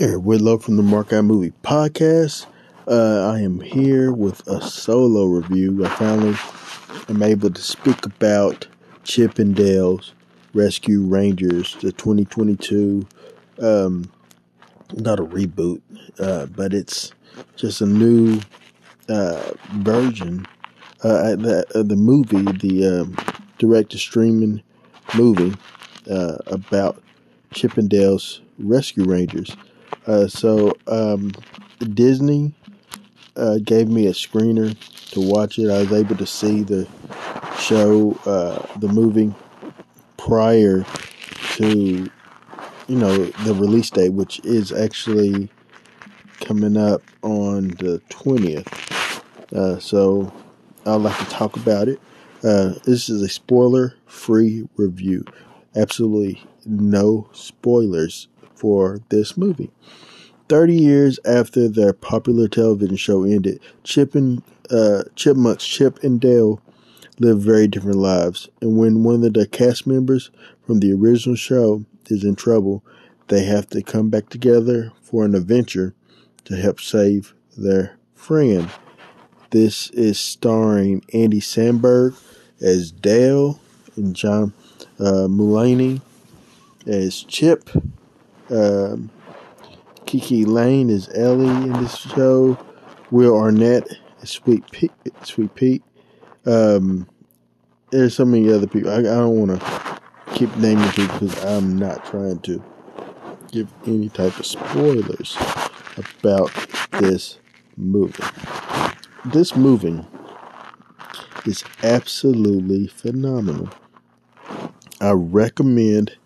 Eric Whitlow from the Mark Out Movie Podcast. Uh, I am here with a solo review. I finally am able to speak about Chip 'n Dale's Rescue Rangers, the 2022, um, not a reboot, uh, but it's just a new uh, version. Uh, the, uh, the movie, the um, direct to streaming movie uh, about Chip 'n Dale's Rescue Rangers. Uh, so um, Disney uh, gave me a screener to watch it. I was able to see the show, uh, the movie, prior to you know the release date, which is actually coming up on the twentieth. Uh, so I'd like to talk about it. Uh, this is a spoiler-free review. Absolutely no spoilers for this movie. 30 years after their popular television show ended, Chip and uh, Chipmunks Chip and Dale live very different lives. And when one of the cast members from the original show is in trouble, they have to come back together for an adventure to help save their friend. This is starring Andy Samberg as Dale and John uh, Mulaney as Chip. Um, KiKi Layne is Ellie in this show. Will Arnett is Sweet Pete. Sweet Pete. Um, there's so many other people. I, I don't want to keep naming people because I'm not trying to give any type of spoilers about this movie. This movie is absolutely phenomenal. I recommend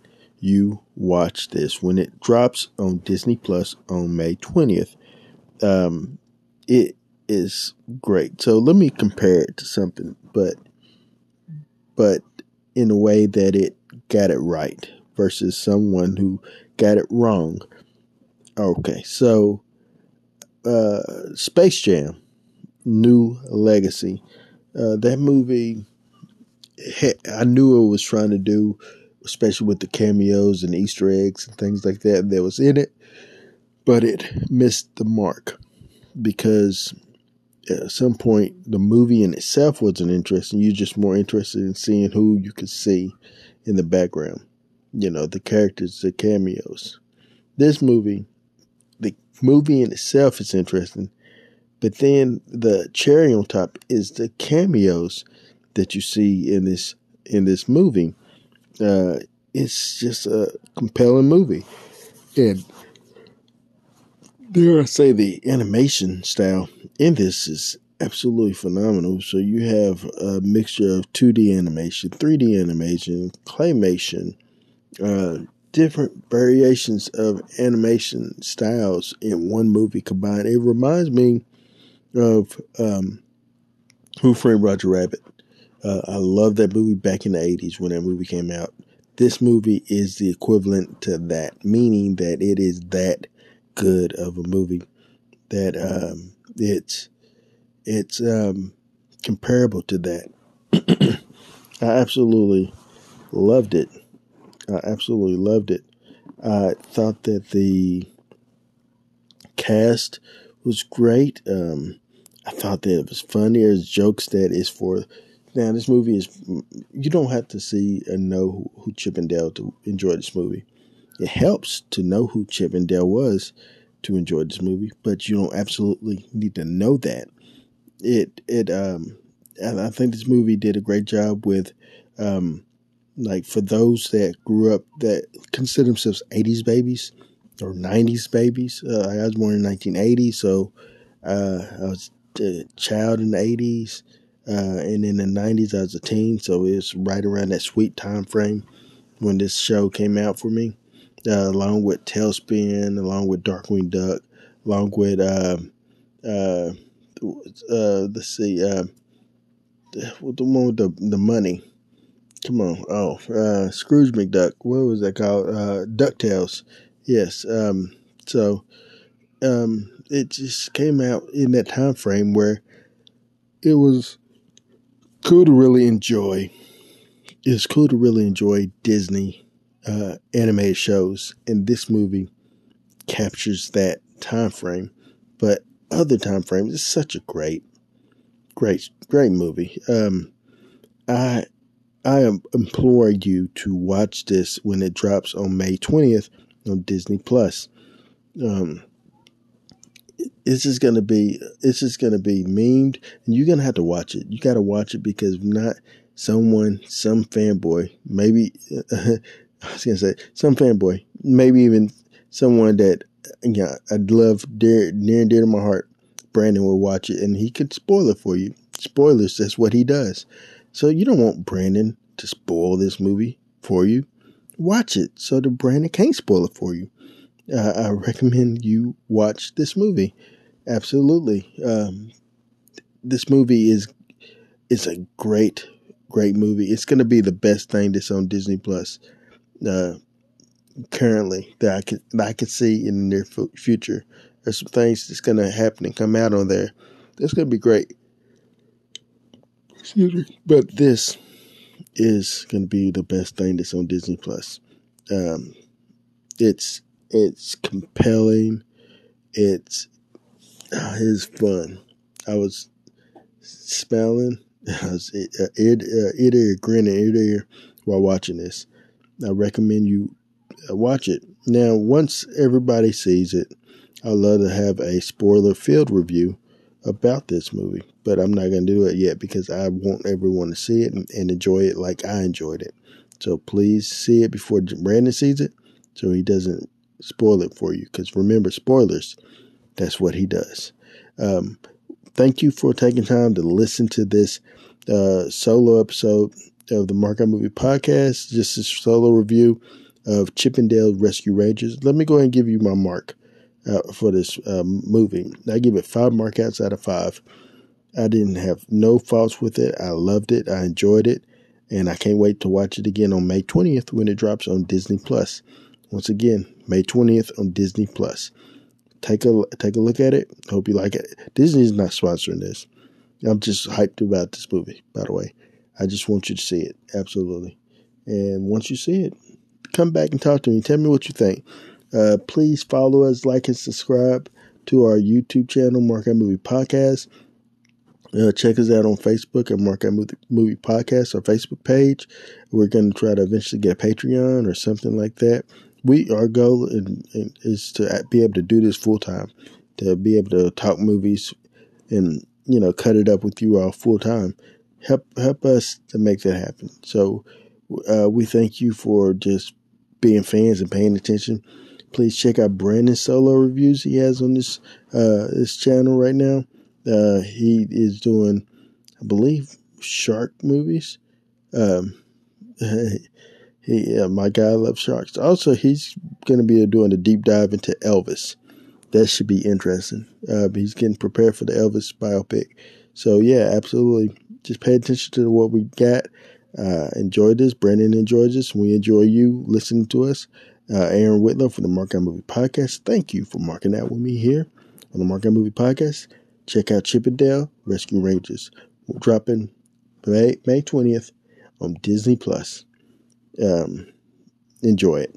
you watch this when it drops on Disney Plus on May 20th. Um, it is great. So let me compare it to something, but but in a way that it got it right versus someone who got it wrong. Okay, so uh, Space Jam, New Legacy. Uh, that movie, I knew it was trying to do especially with the cameos and Easter eggs and things like that that was in it. But it missed the mark because at some point the movie in itself wasn't interesting. You're just more interested in seeing who you could see in the background. You know, the characters, the cameos. This movie, the movie in itself is interesting, but then the cherry on top is the cameos that you see in this in this movie uh, it's just a compelling movie. And dare I say the animation style in this is absolutely phenomenal. So you have a mixture of 2D animation, 3D animation, claymation, uh, different variations of animation styles in one movie combined. It reminds me of um, Who Framed Roger Rabbit. Uh, I love that movie back in the 80s when that movie came out. This movie is the equivalent to that, meaning that it is that good of a movie that um, it's it's um, comparable to that. I absolutely loved it. I absolutely loved it. I thought that the cast was great. Um, I thought that it was funny. There's jokes that is for now, this movie is, you don't have to see and know who, who Chip 'n Dale to enjoy this movie. It helps to know who Chip 'n Dale was to enjoy this movie, but you don't absolutely need to know that. It, it, um, I think this movie did a great job with, um, like for those that grew up that consider themselves 80s babies or 90s babies. Uh, I was born in 1980, so uh, I was a child in the 80s. Uh, and in the 90s, I was a teen, so it's right around that sweet time frame when this show came out for me, uh, along with TaleSpin, along with Darkwing Duck, along with, uh, uh, uh, let's see, uh, the one with the, the money. Come on. Oh, uh, Scrooge McDuck. What was that called? Uh, DuckTales. Yes. Um, so, um, it just came out in that time frame where it was cool to really enjoy. It's cool to really enjoy Disney uh, animated shows, and this movie captures that time frame. But other time frames, it's such a great, great, great movie. Um, I I implore you to watch this when it drops on May twentieth on Disney Plus. Um, it's just gonna be it's just gonna be memed, and you're gonna have to watch it. You got to watch it because not someone, some fanboy, maybe I was gonna say some fanboy, maybe even someone that yeah, I'd love dear, near and dear to my heart. Brandon will watch it, and he could spoil it for you. Spoilers, that's what he does. So you don't want Brandon to spoil this movie for you. Watch it so that Brandon can't spoil it for you. Uh, I recommend you watch this movie. Absolutely, um, this movie is is a great, great movie. It's going to be the best thing that's on Disney Plus uh, currently that I could that I could see in the near future. There's some things that's going to happen and come out on there. That's going to be great. Excuse me, but this is going to be the best thing that's on Disney Plus. Um, it's it's compelling. It's uh, it's fun. I was smiling. I was uh, ear, uh, ear to ear, grinning ear ear while watching this. I recommend you uh, watch it. Now, once everybody sees it, I'd love to have a spoiler filled review about this movie, but I'm not going to do it yet because I want everyone to see it and, and, enjoy it like I enjoyed it. So please see it before Brandon sees it so he doesn't spoil it for you. Because remember, spoilers, that's what he does. Um, thank you for taking time to listen to this uh, solo episode of the Mark Out Movie Podcast, just a solo review of Chip 'n Dale Rescue Rangers. Let me go ahead and give you my mark uh, for this um, movie. I give it five markouts out of five. I didn't have no faults with it. I loved it. I enjoyed it. And I can't wait to watch it again on May 20th when it drops on Disney Plus. Once again, May 20th on Disney Plus. Take a take a look at it. Hope you like it. Disney's not sponsoring this. I'm just hyped about this movie, by the way. I just want you to see it. Absolutely. And once you see it, come back and talk to me. Tell me what you think. Uh, please follow us, like, and subscribe to our YouTube channel, Mark Movie Podcast. Uh, check us out on Facebook at Mark Movie Podcast, our Facebook page. We're going to try to eventually get Patreon or something like that. We our goal is to be able to do this full time, to be able to talk movies, and you know cut it up with you all full time. Help help us to make that happen. So uh, we thank you for just being fans and paying attention. Please check out Brandon's solo reviews he has on this uh, this channel right now. Uh, he is doing, I believe, shark movies. Um, he, uh, my guy loves sharks. Also, he's going to be doing a deep dive into Elvis. That should be interesting. Uh, he's getting prepared for the Elvis biopic. So yeah, absolutely. Just pay attention to what we got. Uh, enjoy this. Brandon enjoyed this. We enjoy you listening to us. Uh, Aaron Whitlow from the Mark Out Movie Podcast. Thank you for marking out with me here on the Mark Out Movie Podcast. Check out Chip 'n Dale Rescue Rangers. We're dropping May, May 20th on Disney Plus. Um, enjoy it.